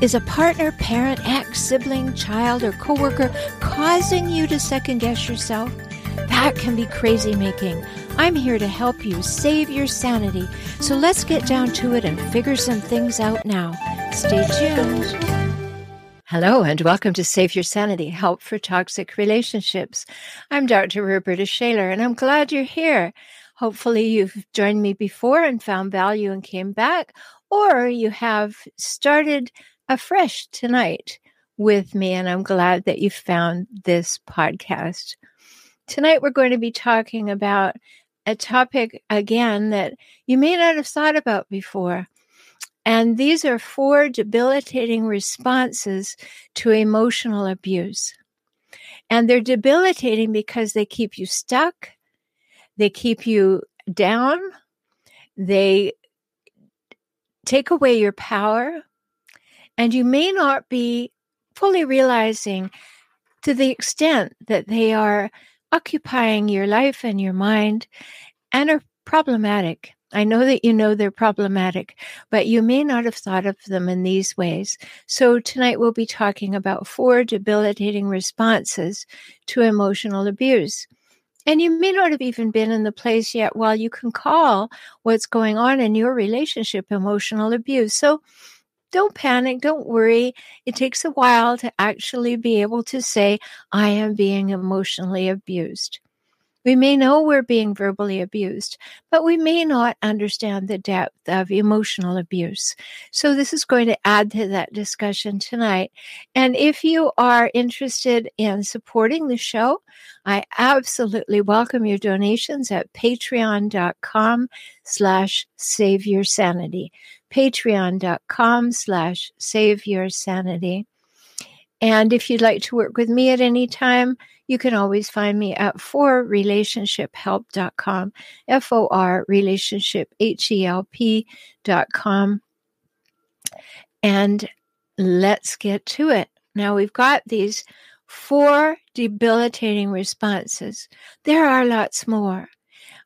Is a partner, parent, ex, sibling, child, or coworker causing you to second guess yourself? That can be crazy making. I'm here to help you save your sanity. So let's get down to it and figure some things out now. Stay tuned. Hello, and welcome to Save Your Sanity Help for Toxic Relationships. I'm Dr. Roberta Shaler, and I'm glad you're here. Hopefully, you've joined me before and found value and came back, or you have started afresh tonight with me, and I'm glad that you found this podcast. Tonight, we're going to be talking about a topic again that you may not have thought about before. And these are four debilitating responses to emotional abuse. And they're debilitating because they keep you stuck, they keep you down, they take away your power, and you may not be fully realizing to the extent that they are occupying your life and your mind and are problematic. I know that you know they're problematic, but you may not have thought of them in these ways. So tonight we'll be talking about four debilitating responses to emotional abuse. And you may not have even been in the place yet while you can call what's going on in your relationship emotional abuse. So don't panic, don't worry. It takes a while to actually be able to say, I am being emotionally abused. We may know we're being verbally abused, but we may not understand the depth of emotional abuse. So, this is going to add to that discussion tonight. And if you are interested in supporting the show, I absolutely welcome your donations at patreon.com slash save your sanity patreon.com slash save your sanity. And if you'd like to work with me at any time, you can always find me at forrelationshiphelp.com, F O R relationship, H E L P.com. And let's get to it. Now we've got these four debilitating responses. There are lots more.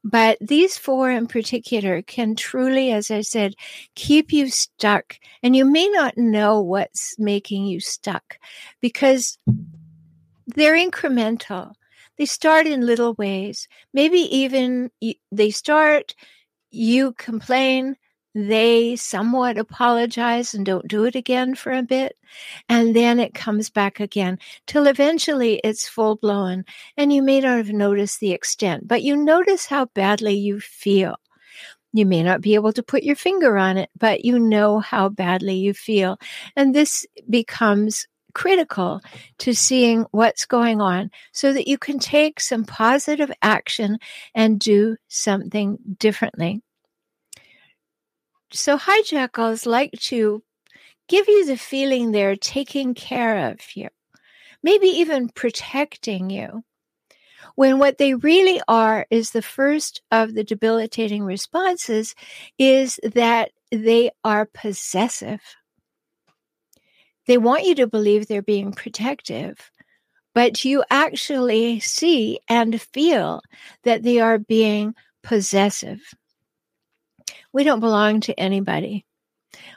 But these four in particular can truly, as I said, keep you stuck. And you may not know what's making you stuck because they're incremental. They start in little ways. Maybe even they start, you complain, they somewhat apologize and don't do it again for a bit. And then it comes back again till eventually it's full blown. And you may not have noticed the extent, but you notice how badly you feel. You may not be able to put your finger on it, but you know how badly you feel. And this becomes critical to seeing what's going on so that you can take some positive action and do something differently. So hijackals like to give you the feeling they're taking care of you, maybe even protecting you. When what they really are is the first of the debilitating responses is that they are possessive. They want you to believe they're being protective, but you actually see and feel that they are being possessive. We don't belong to anybody.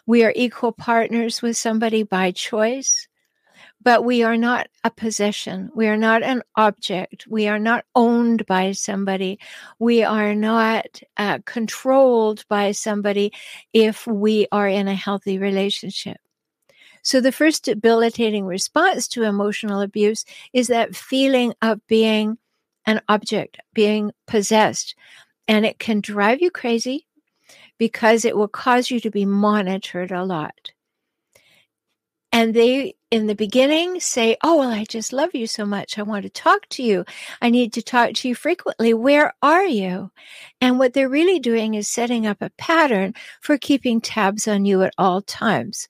We are equal partners with somebody by choice, but we are not a possession. We are not an object. We are not owned by somebody. We are not uh, controlled by somebody if we are in a healthy relationship. So, the first debilitating response to emotional abuse is that feeling of being an object, being possessed. And it can drive you crazy because it will cause you to be monitored a lot. And they, in the beginning, say, Oh, well, I just love you so much. I want to talk to you. I need to talk to you frequently. Where are you? And what they're really doing is setting up a pattern for keeping tabs on you at all times.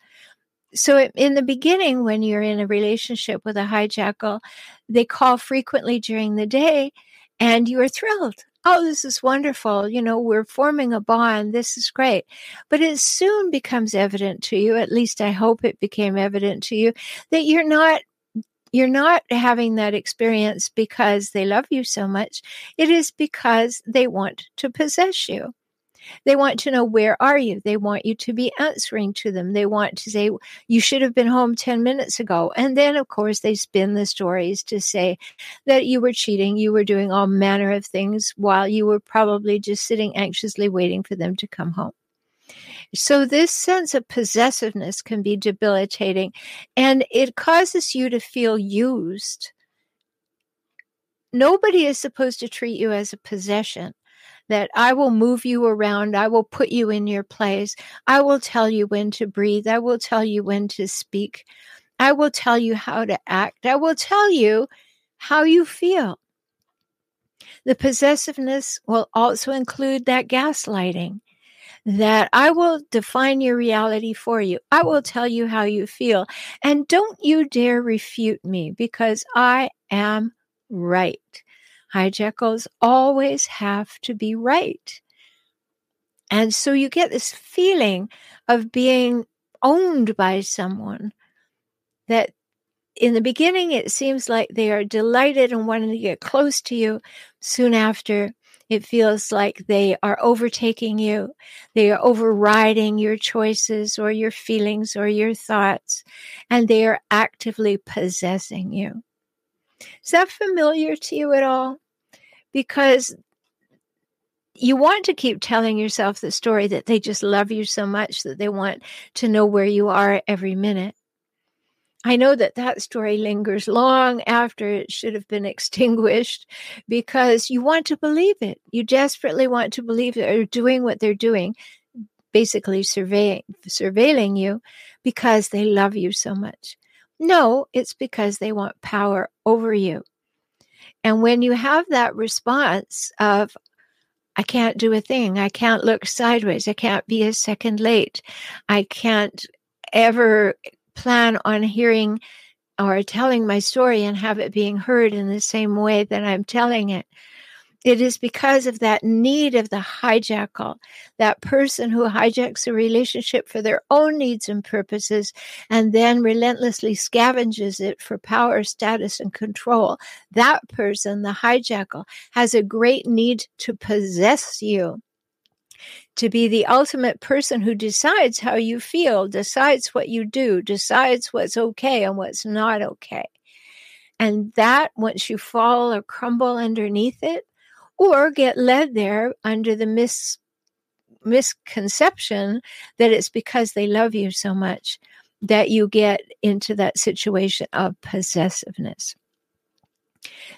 so in the beginning, when you're in a relationship with a hijackal, they call frequently during the day and you are thrilled. Oh, this is wonderful. You know, we're forming a bond. This is great. But it soon becomes evident to you, at least I hope it became evident to you, that you're not you're not having that experience because they love you so much. It is because they want to possess you. They want to know where are you? They want you to be answering to them. They want to say you should have been home 10 minutes ago. And then of course they spin the stories to say that you were cheating, you were doing all manner of things while you were probably just sitting anxiously waiting for them to come home. So, this sense of possessiveness can be debilitating and it causes you to feel used. Nobody is supposed to treat you as a possession that I will move you around. I will put you in your place. I will tell you when to breathe. I will tell you when to speak. I will tell you how to act. I will tell you how you feel. The possessiveness will also include that gaslighting that I will define your reality for you. I will tell you how you feel. And don't you dare refute me because I am right. Hijackals always have to be right. And so you get this feeling of being owned by someone that in the beginning it seems like they are delighted and wanting to get close to you. Soon after, it feels like they are overtaking you. They are overriding your choices or your feelings or your thoughts, and they are actively possessing you. Is that familiar to you at all? Because you want to keep telling yourself the story that they just love you so much that they want to know where you are every minute. I know that that story lingers long after it should have been extinguished because you want to believe it. You desperately want to believe that they're doing what they're doing, basically surveying, surveilling you because they love you so much. No, it's because they want power over you. And when you have that response of, I can't do a thing, I can't look sideways, I can't be a second late, I can't ever plan on hearing or telling my story and have it being heard in the same way that I'm telling it. It is because of that need of the hijackal, that person who hijacks a relationship for their own needs and purposes and then relentlessly scavenges it for power, status, and control. That person, the hijackal, has a great need to possess you to be the ultimate person who decides how you feel, decides what you do, decides what's okay and what's not okay. And that, once you fall or crumble underneath it, or get led there under the mis- misconception that it's because they love you so much that you get into that situation of possessiveness.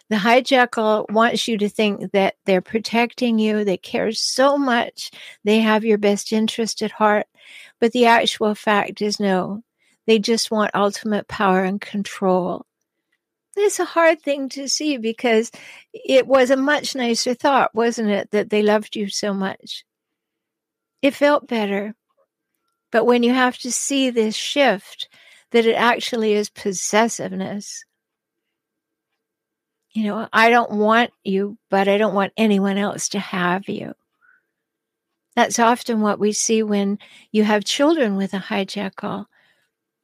The hijackal wants you to think that they're protecting you, they care so much, they have your best interest at heart, but the actual fact is no, they just want ultimate power and control. It's a hard thing to see because it was a much nicer thought, wasn't it, that they loved you so much? It felt better. But when you have to see this shift, that it actually is possessiveness. You know, I don't want you, but I don't want anyone else to have you. That's often what we see when you have children with a hijackal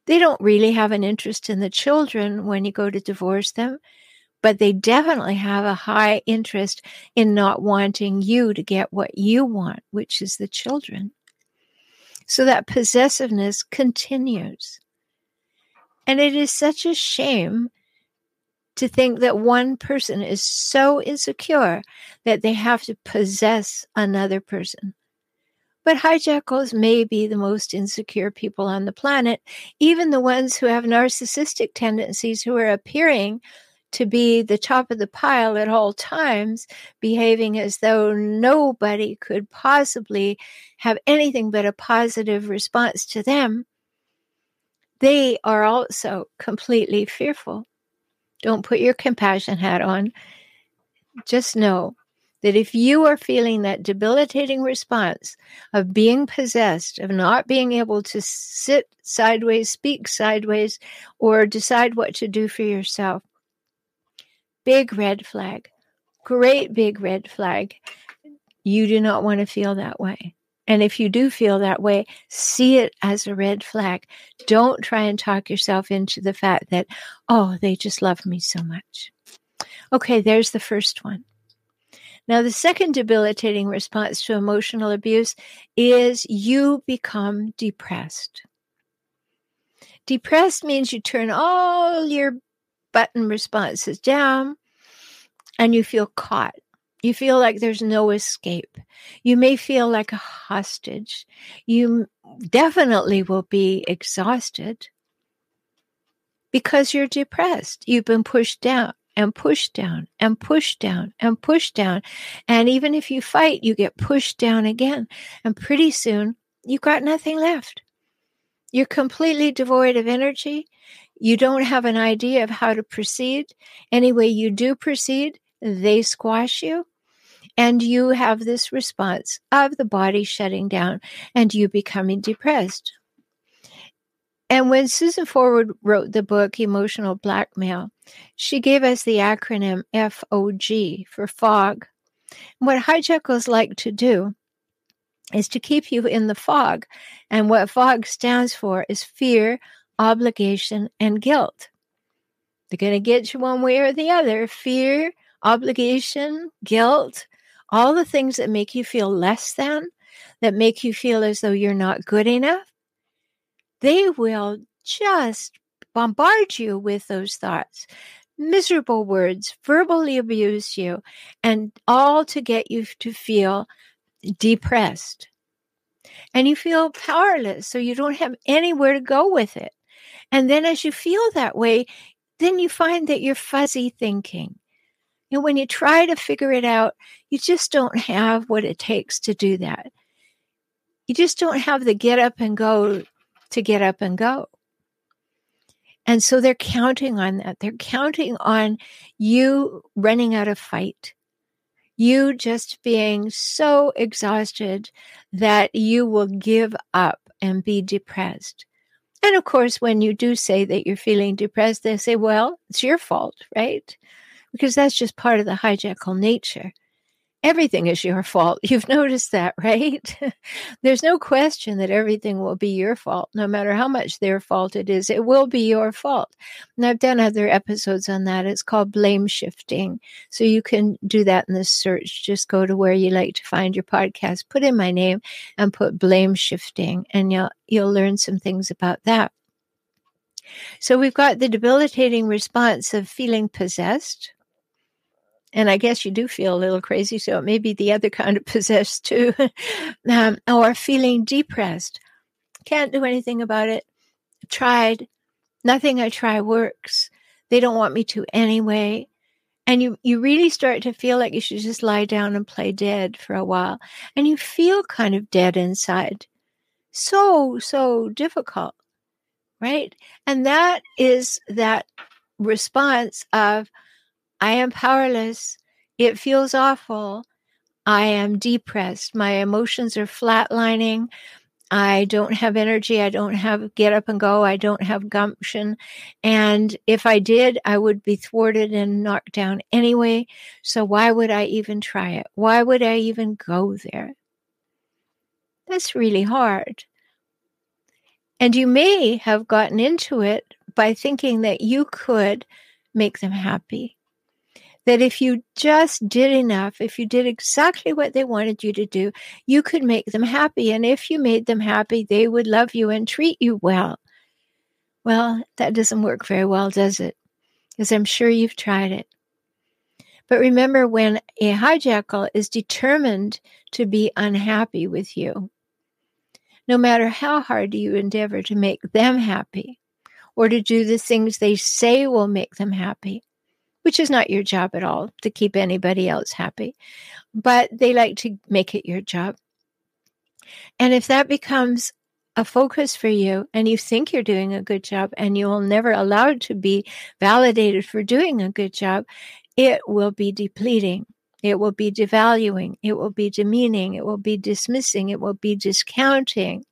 they don't really have an interest in the children when you go to divorce them, but they definitely have a high interest in not wanting you to get what you want, which is the children. So that possessiveness continues. And it is such a shame to think that one person is so insecure that they have to possess another person. But hijackals may be the most insecure people on the planet, even the ones who have narcissistic tendencies who are appearing to be the top of the pile at all times, behaving as though nobody could possibly have anything but a positive response to them, they are also completely fearful. Don't put your compassion hat on. Just know that if you are feeling that debilitating response of being possessed, of not being able to sit sideways, speak sideways, or decide what to do for yourself, big red flag, great big red flag. You do not want to feel that way. And if you do feel that way, see it as a red flag. Don't try and talk yourself into the fact that, oh, they just love me so much. Okay, there's the first one. Now, the second debilitating response to emotional abuse is you become depressed. Depressed means you turn all your button responses down and you feel caught. You feel like there's no escape. You may feel like a hostage. You definitely will be exhausted because you're depressed. You've been pushed down and push down and push down and push down. And even if you fight, you get pushed down again. And pretty soon, you've got nothing left. You're completely devoid of energy. You don't have an idea of how to proceed. Any way you do proceed, they squash you and you have this response of the body shutting down and you becoming depressed. And when Susan Forward wrote the book Emotional Blackmail, she gave us the acronym FOG for fog. What hijackals like to do is to keep you in the fog. And what fog stands for is fear, obligation, and guilt. They're going to get you one way or the other fear, obligation, guilt, all the things that make you feel less than, that make you feel as though you're not good enough, they will just bombard you with those thoughts. Miserable words, verbally abuse you, and all to get you to feel depressed. And you feel powerless, so you don't have anywhere to go with it. And then as you feel that way, then you find that you're fuzzy thinking. And when you try to figure it out, you just don't have what it takes to do that. You just don't have the get up and go to get up and go. And so they're counting on that. They're counting on you running out of fight, you just being so exhausted that you will give up and be depressed. And of course, when you do say that you're feeling depressed, they say, well, it's your fault, right? because that's just part of the hijackal nature. Everything is your fault. You've noticed that, right? There's no question that everything will be your fault, no matter how much their fault it is. It will be your fault. And I've done other episodes on that. It's called blame shifting. So you can do that in the search. Just go to where you like to find your podcast, put in my name, and put blame shifting, and you'll you'll learn some things about that. So we've got the debilitating response of feeling possessed, and I guess you do feel a little crazy, so it may be the other kind of possessed too, um, or feeling depressed. Can't do anything about it. Tried. Nothing I try works. They don't want me to anyway. And you, you really start to feel like you should just lie down and play dead for a while. And you feel kind of dead inside. So, so difficult, right? And that is that response of, I am powerless. It feels awful. I am depressed. My emotions are flatlining. I don't have energy. I don't have get up and go. I don't have gumption. And if I did, I would be thwarted and knocked down anyway. So why would I even try it? Why would I even go there? That's really hard. And you may have gotten into it by thinking that you could make them happy that if you just did enough, if you did exactly what they wanted you to do, you could make them happy. And if you made them happy, they would love you and treat you well. Well, that doesn't work very well, does it? Because I'm sure you've tried it. But remember, when a hijackal is determined to be unhappy with you, no matter how hard you endeavor to make them happy or to do the things they say will make them happy, which is not your job at all to keep anybody else happy. But they like to make it your job. And if that becomes a focus for you and you think you're doing a good job and you will never allow it to be validated for doing a good job, it will be depleting. It will be devaluing. It will be demeaning. It will be dismissing. It will be discounting.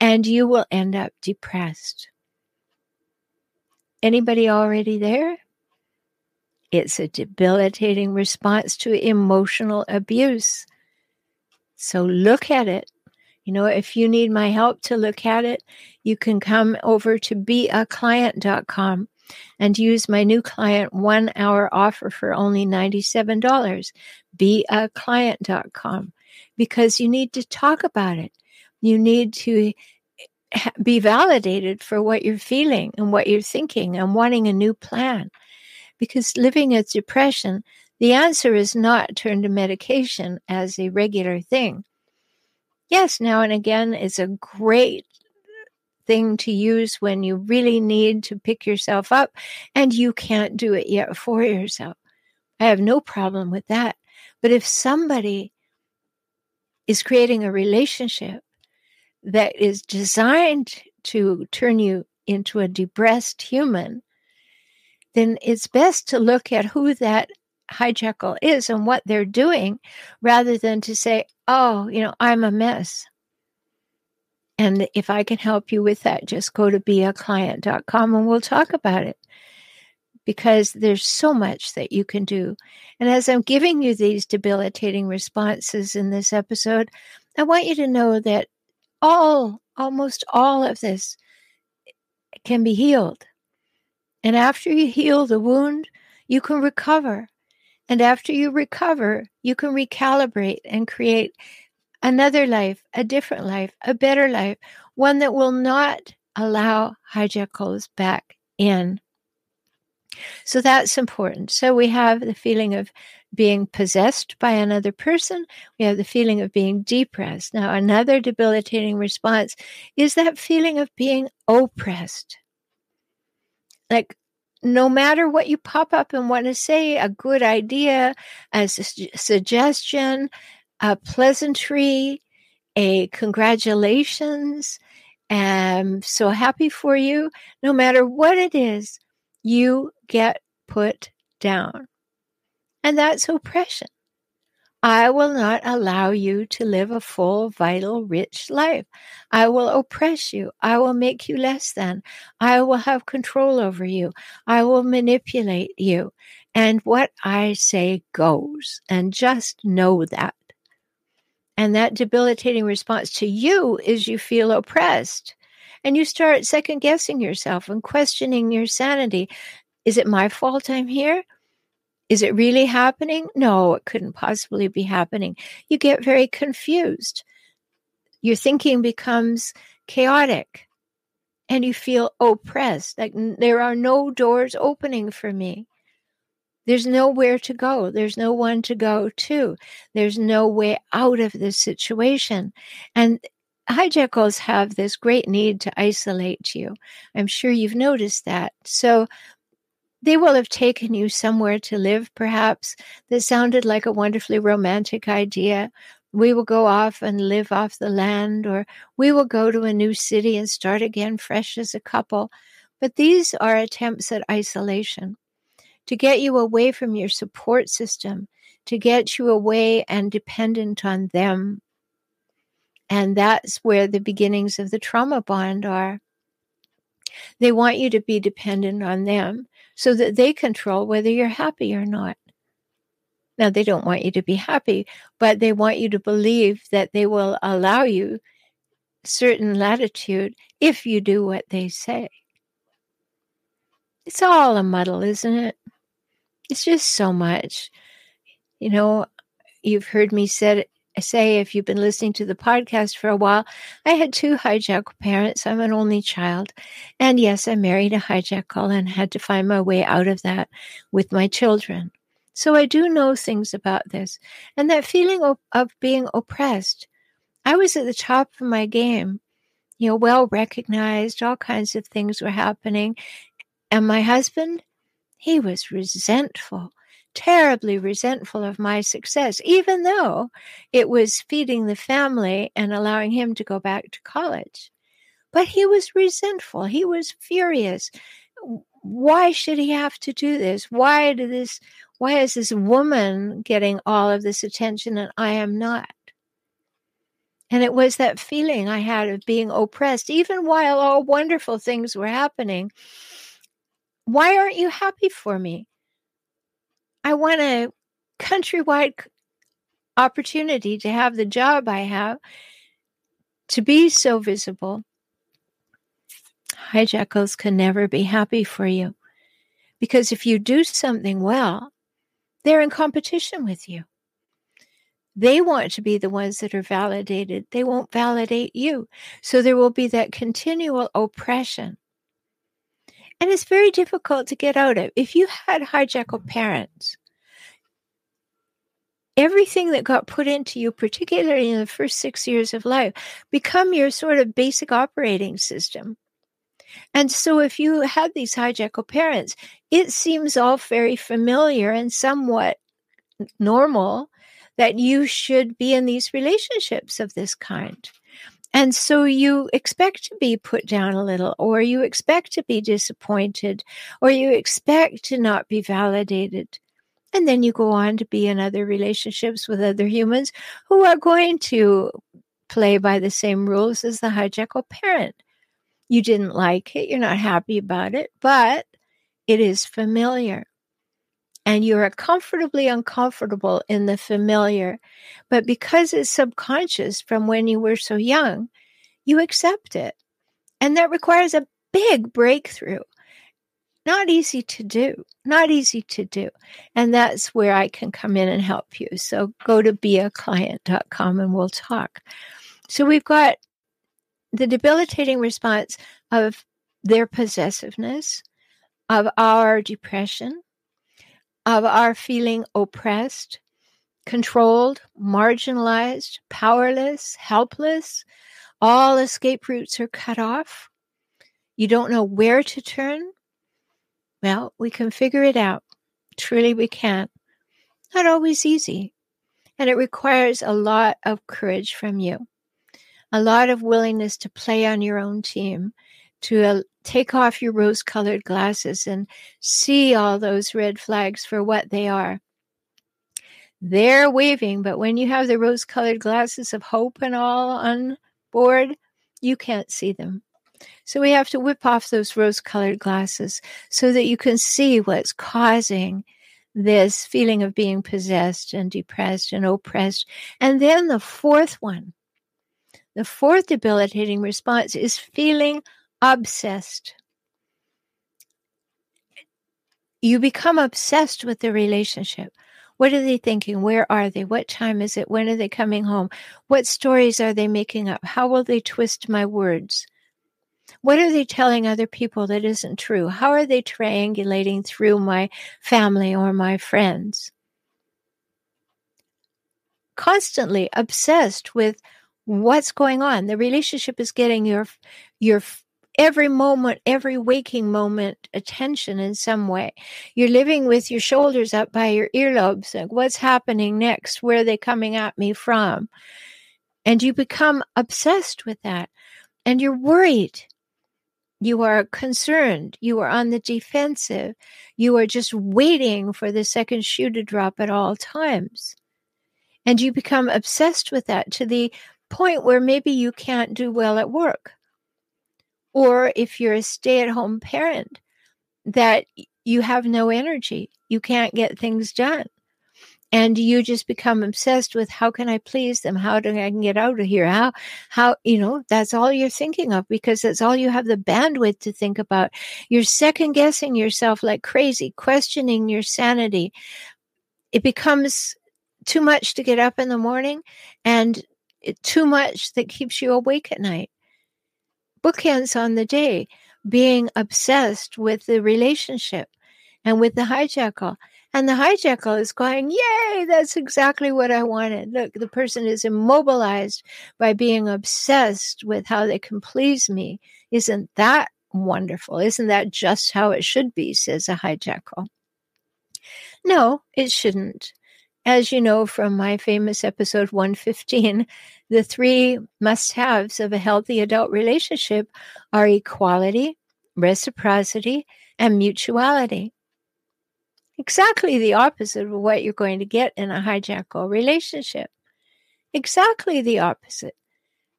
And you will end up depressed. Anybody already there? It's a debilitating response to emotional abuse. So look at it. You know, if you need my help to look at it, you can come over to beaclient.com and use my new client one hour offer for only $97. Beaclient.com because you need to talk about it. You need to be validated for what you're feeling and what you're thinking and wanting a new plan. Because living with depression, the answer is not turn to medication as a regular thing. Yes, now and again is a great thing to use when you really need to pick yourself up and you can't do it yet for yourself. I have no problem with that. But if somebody is creating a relationship that is designed to turn you into a depressed human, then it's best to look at who that hijackal is and what they're doing rather than to say, oh, you know, I'm a mess. And if I can help you with that, just go to beaclient.com and we'll talk about it because there's so much that you can do. And as I'm giving you these debilitating responses in this episode, I want you to know that all, almost all of this can be healed. And after you heal the wound, you can recover. And after you recover, you can recalibrate and create another life, a different life, a better life, one that will not allow hijackals back in. So that's important. So we have the feeling of being possessed by another person. We have the feeling of being depressed. Now, another debilitating response is that feeling of being oppressed. Like, no matter what you pop up and want to say, a good idea, a su- suggestion, a pleasantry, a congratulations, I'm so happy for you, no matter what it is, you get put down. And that's oppression. I will not allow you to live a full, vital, rich life. I will oppress you. I will make you less than. I will have control over you. I will manipulate you. And what I say goes. And just know that. And that debilitating response to you is you feel oppressed. And you start second guessing yourself and questioning your sanity. Is it my fault I'm here? Is it really happening? No, it couldn't possibly be happening. You get very confused. Your thinking becomes chaotic and you feel oppressed. Like there are no doors opening for me. There's nowhere to go. There's no one to go to. There's no way out of this situation. And hijackals have this great need to isolate you. I'm sure you've noticed that. So they will have taken you somewhere to live, perhaps, that sounded like a wonderfully romantic idea. We will go off and live off the land, or we will go to a new city and start again fresh as a couple. But these are attempts at isolation to get you away from your support system, to get you away and dependent on them. And that's where the beginnings of the trauma bond are. They want you to be dependent on them so that they control whether you're happy or not. Now, they don't want you to be happy, but they want you to believe that they will allow you certain latitude if you do what they say. It's all a muddle, isn't it? it's just so much. You know, you've heard me said say if you've been listening to the podcast for a while, I had two hijackal parents. I'm an only child. And yes, I married a hijackal and had to find my way out of that with my children. So I do know things about this. And that feeling of, of being oppressed, I was at the top of my game, you know, well recognized, all kinds of things were happening. And my husband, he was resentful, terribly resentful of my success, even though it was feeding the family and allowing him to go back to college. But he was resentful. He was furious. why should he have to do this? Why did this why is this woman getting all of this attention and I am not? And it was that feeling I had of being oppressed, even while all wonderful things were happening. Why aren't you happy for me? I want a countrywide opportunity to have the job I have, to be so visible. Hijackals can never be happy for you because if you do something well, they're in competition with you. They want to be the ones that are validated. They won't validate you. So there will be that continual oppression. And it's very difficult to get out of. If you had hijackal parents, everything that got put into you, particularly in the first six years of life, become your sort of basic operating system. And so if you had these hijackal parents, it seems all very familiar and somewhat normal that you should be in these relationships of this kind. And so you expect to be put down a little, or you expect to be disappointed, or you expect to not be validated. And then you go on to be in other relationships with other humans who are going to play by the same rules as the hijackal parent. You didn't like it, you're not happy about it, but it is familiar and you're comfortably uncomfortable in the familiar. But because it's subconscious from when you were so young, you accept it. And that requires a big breakthrough. Not easy to do, not easy to do. And that's where I can come in and help you. So go to beaclient.com and we'll talk. So we've got the debilitating response of their possessiveness, of our depression, of our feeling oppressed, controlled, marginalized, powerless, helpless. All escape routes are cut off. You don't know where to turn. Well, we can figure it out. Truly, we can. Not always easy. And it requires a lot of courage from you, a lot of willingness to play on your own team, to uh, take off your rose colored glasses and see all those red flags for what they are. They're waving, but when you have the rose colored glasses of hope and all on board, you can't see them. So we have to whip off those rose colored glasses so that you can see what's causing this feeling of being possessed and depressed and oppressed. And then the fourth one, the fourth debilitating response is feeling obsessed. You become obsessed with the relationship. What are they thinking? Where are they? What time is it? When are they coming home? What stories are they making up? How will they twist my words? What are they telling other people that isn't true? How are they triangulating through my family or my friends? Constantly obsessed with what's going on. The relationship is getting your your every moment, every waking moment, attention in some way. You're living with your shoulders up by your earlobes. Like, what's happening next? Where are they coming at me from? And you become obsessed with that. And you're worried. You are concerned. You are on the defensive. You are just waiting for the second shoe to drop at all times. And you become obsessed with that to the point where maybe you can't do well at work or if you're a stay at home parent, that you have no energy, you can't get things done. And you just become obsessed with how can I please them? How do I can get out of here? How, how, you know, that's all you're thinking of because that's all you have the bandwidth to think about. You're second guessing yourself like crazy, questioning your sanity. It becomes too much to get up in the morning and too much that keeps you awake at night bookends on the day, being obsessed with the relationship and with the hijackal. And the hijackal is going, Yay, that's exactly what I wanted. Look, the person is immobilized by being obsessed with how they can please me. Isn't that wonderful? Isn't that just how it should be? says a hijackal. No, it shouldn't. As you know from my famous episode 115, the three must haves of a healthy adult relationship are equality, reciprocity, and mutuality. Exactly the opposite of what you're going to get in a hijackal relationship. Exactly the opposite.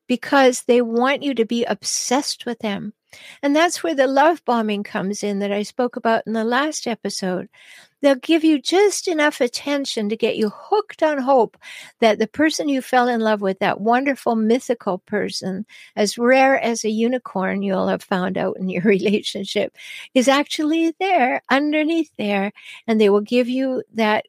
Because they want you to be obsessed with them. And that's where the love bombing comes in that I spoke about in the last episode. They'll give you just enough attention to get you hooked on hope that the person you fell in love with, that wonderful mythical person, as rare as a unicorn you'll have found out in your relationship, is actually there, underneath there. And they will give you that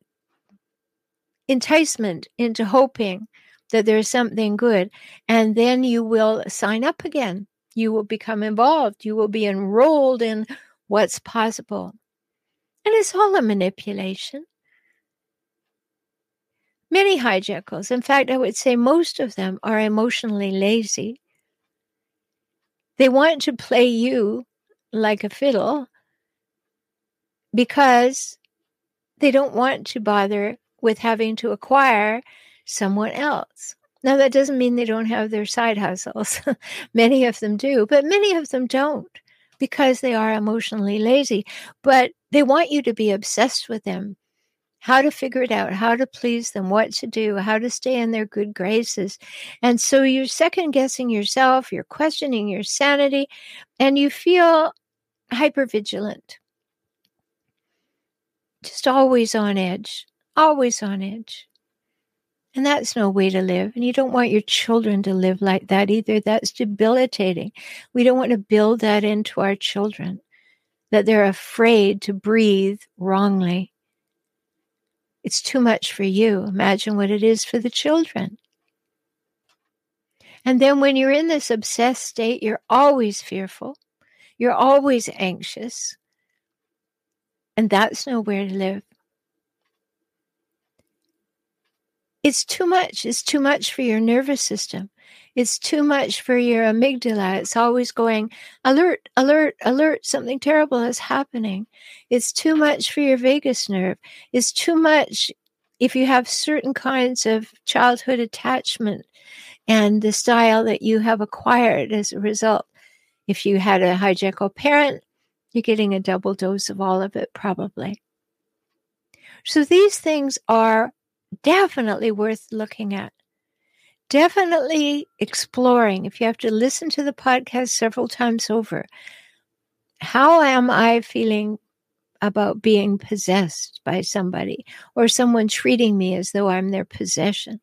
enticement into hoping that there's something good. And then you will sign up again you will become involved. You will be enrolled in what's possible. And it's all a manipulation. Many hijackals, in fact, I would say most of them are emotionally lazy. They want to play you like a fiddle because they don't want to bother with having to acquire someone else. Now, that doesn't mean they don't have their side hustles. many of them do, but many of them don't because they are emotionally lazy. But they want you to be obsessed with them, how to figure it out, how to please them, what to do, how to stay in their good graces. And so you're second guessing yourself, you're questioning your sanity, and you feel hyper vigilant. Just always on edge, always on edge. And that's no way to live. And you don't want your children to live like that either. That's debilitating. We don't want to build that into our children, that they're afraid to breathe wrongly. It's too much for you. Imagine what it is for the children. And then when you're in this obsessed state, you're always fearful. You're always anxious. And that's nowhere to live. It's too much. It's too much for your nervous system. It's too much for your amygdala. It's always going, alert, alert, alert, something terrible is happening. It's too much for your vagus nerve. It's too much if you have certain kinds of childhood attachment and the style that you have acquired as a result. If you had a hijackal parent, you're getting a double dose of all of it, probably. So these things are definitely worth looking at. Definitely exploring. If you have to listen to the podcast several times over, how am I feeling about being possessed by somebody or someone treating me as though I'm their possession?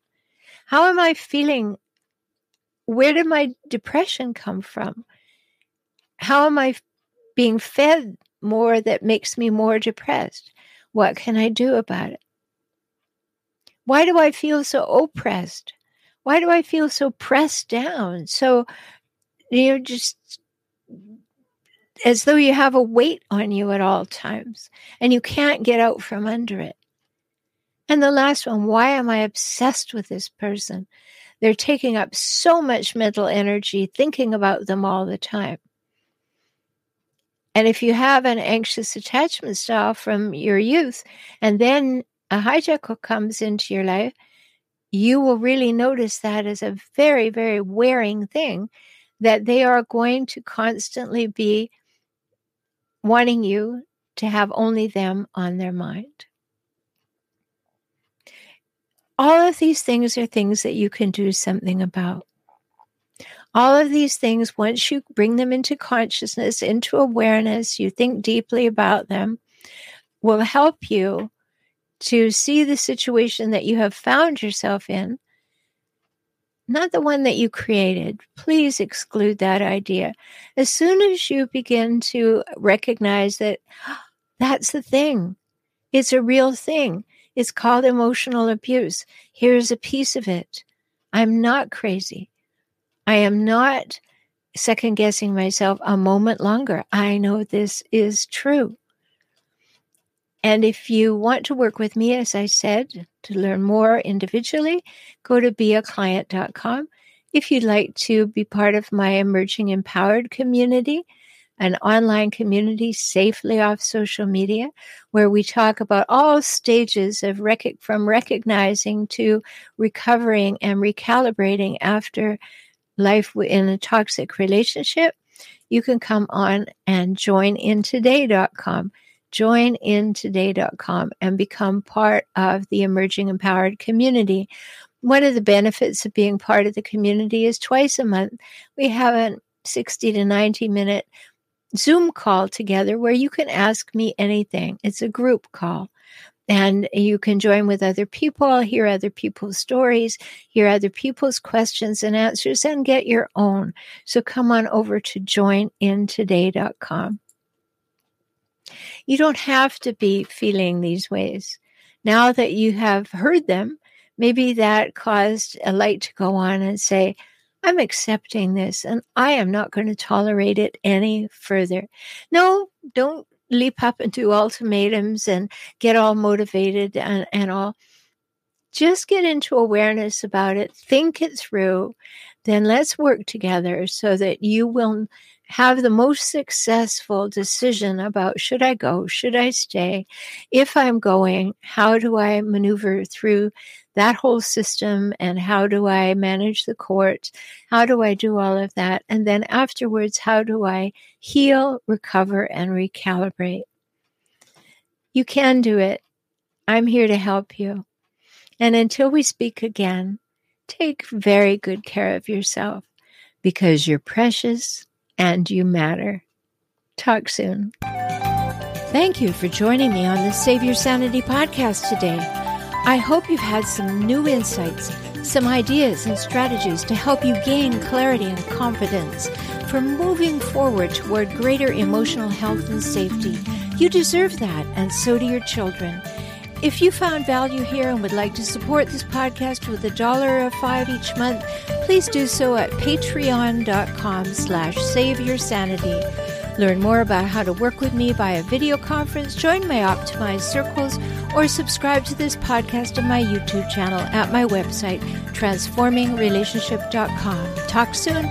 How am I feeling? Where did my depression come from? How am I being fed more that makes me more depressed? What can I do about it? Why do I feel so oppressed? Why do I feel so pressed down? So, you know, just as though you have a weight on you at all times and you can't get out from under it. And the last one, why am I obsessed with this person? They're taking up so much mental energy thinking about them all the time. And if you have an anxious attachment style from your youth, and then a hijackal comes into your life, you will really notice that as a very, very wearing thing that they are going to constantly be wanting you to have only them on their mind. All of these things are things that you can do something about. All of these things, once you bring them into consciousness, into awareness, you think deeply about them, will help you to see the situation that you have found yourself in, not the one that you created. Please exclude that idea. As soon as you begin to recognize that that's the thing, it's a real thing. It's called emotional abuse. Here's a piece of it. I'm not crazy. I am not second guessing myself a moment longer. I know this is true. And if you want to work with me, as I said, to learn more individually, go to beaclient.com. If you'd like to be part of my emerging empowered community, an online community safely off social media, where we talk about all stages of rec- from recognizing to recovering and recalibrating after life in a toxic relationship you can come on and joinintoday.com. Joinintoday.com and become part of the Emerging Empowered community. One of the benefits of being part of the community is twice a month we have a 60 to 90 minute Zoom call together where you can ask me anything. It's a group call. And you can join with other people, hear other people's stories, hear other people's questions and answers, and get your own. So come on over to joinintoday.com. You don't have to be feeling these ways. Now that you have heard them, maybe that caused a light to go on and say, I'm accepting this and I am not going to tolerate it any further. No, don't leap up and do ultimatums and get all motivated and, and all. Just get into awareness about it, think it through, then let's work together so that you will have the most successful decision about should I go, should I stay, if I'm going, how do I maneuver through that whole system and how do I manage the court? How do I do all of that? And then afterwards, how do I heal, recover, and recalibrate? You can do it. I'm here to help you. And until we speak again, take very good care of yourself because you're precious and you matter. Talk soon. Thank you for joining me on the Save Your Sanity podcast today. I hope you've had some new insights, some ideas and strategies to help you gain clarity and confidence for moving forward toward greater emotional health and safety. You deserve that, and so do your children. If you found value here and would like to support this podcast with a dollar or five each month, please do so at patreon.com slash save your sanity. Learn more about how to work with me via video conference, join my optimized circles, or subscribe to this podcast on my YouTube channel at my website, transformingrelationship.com. Talk soon.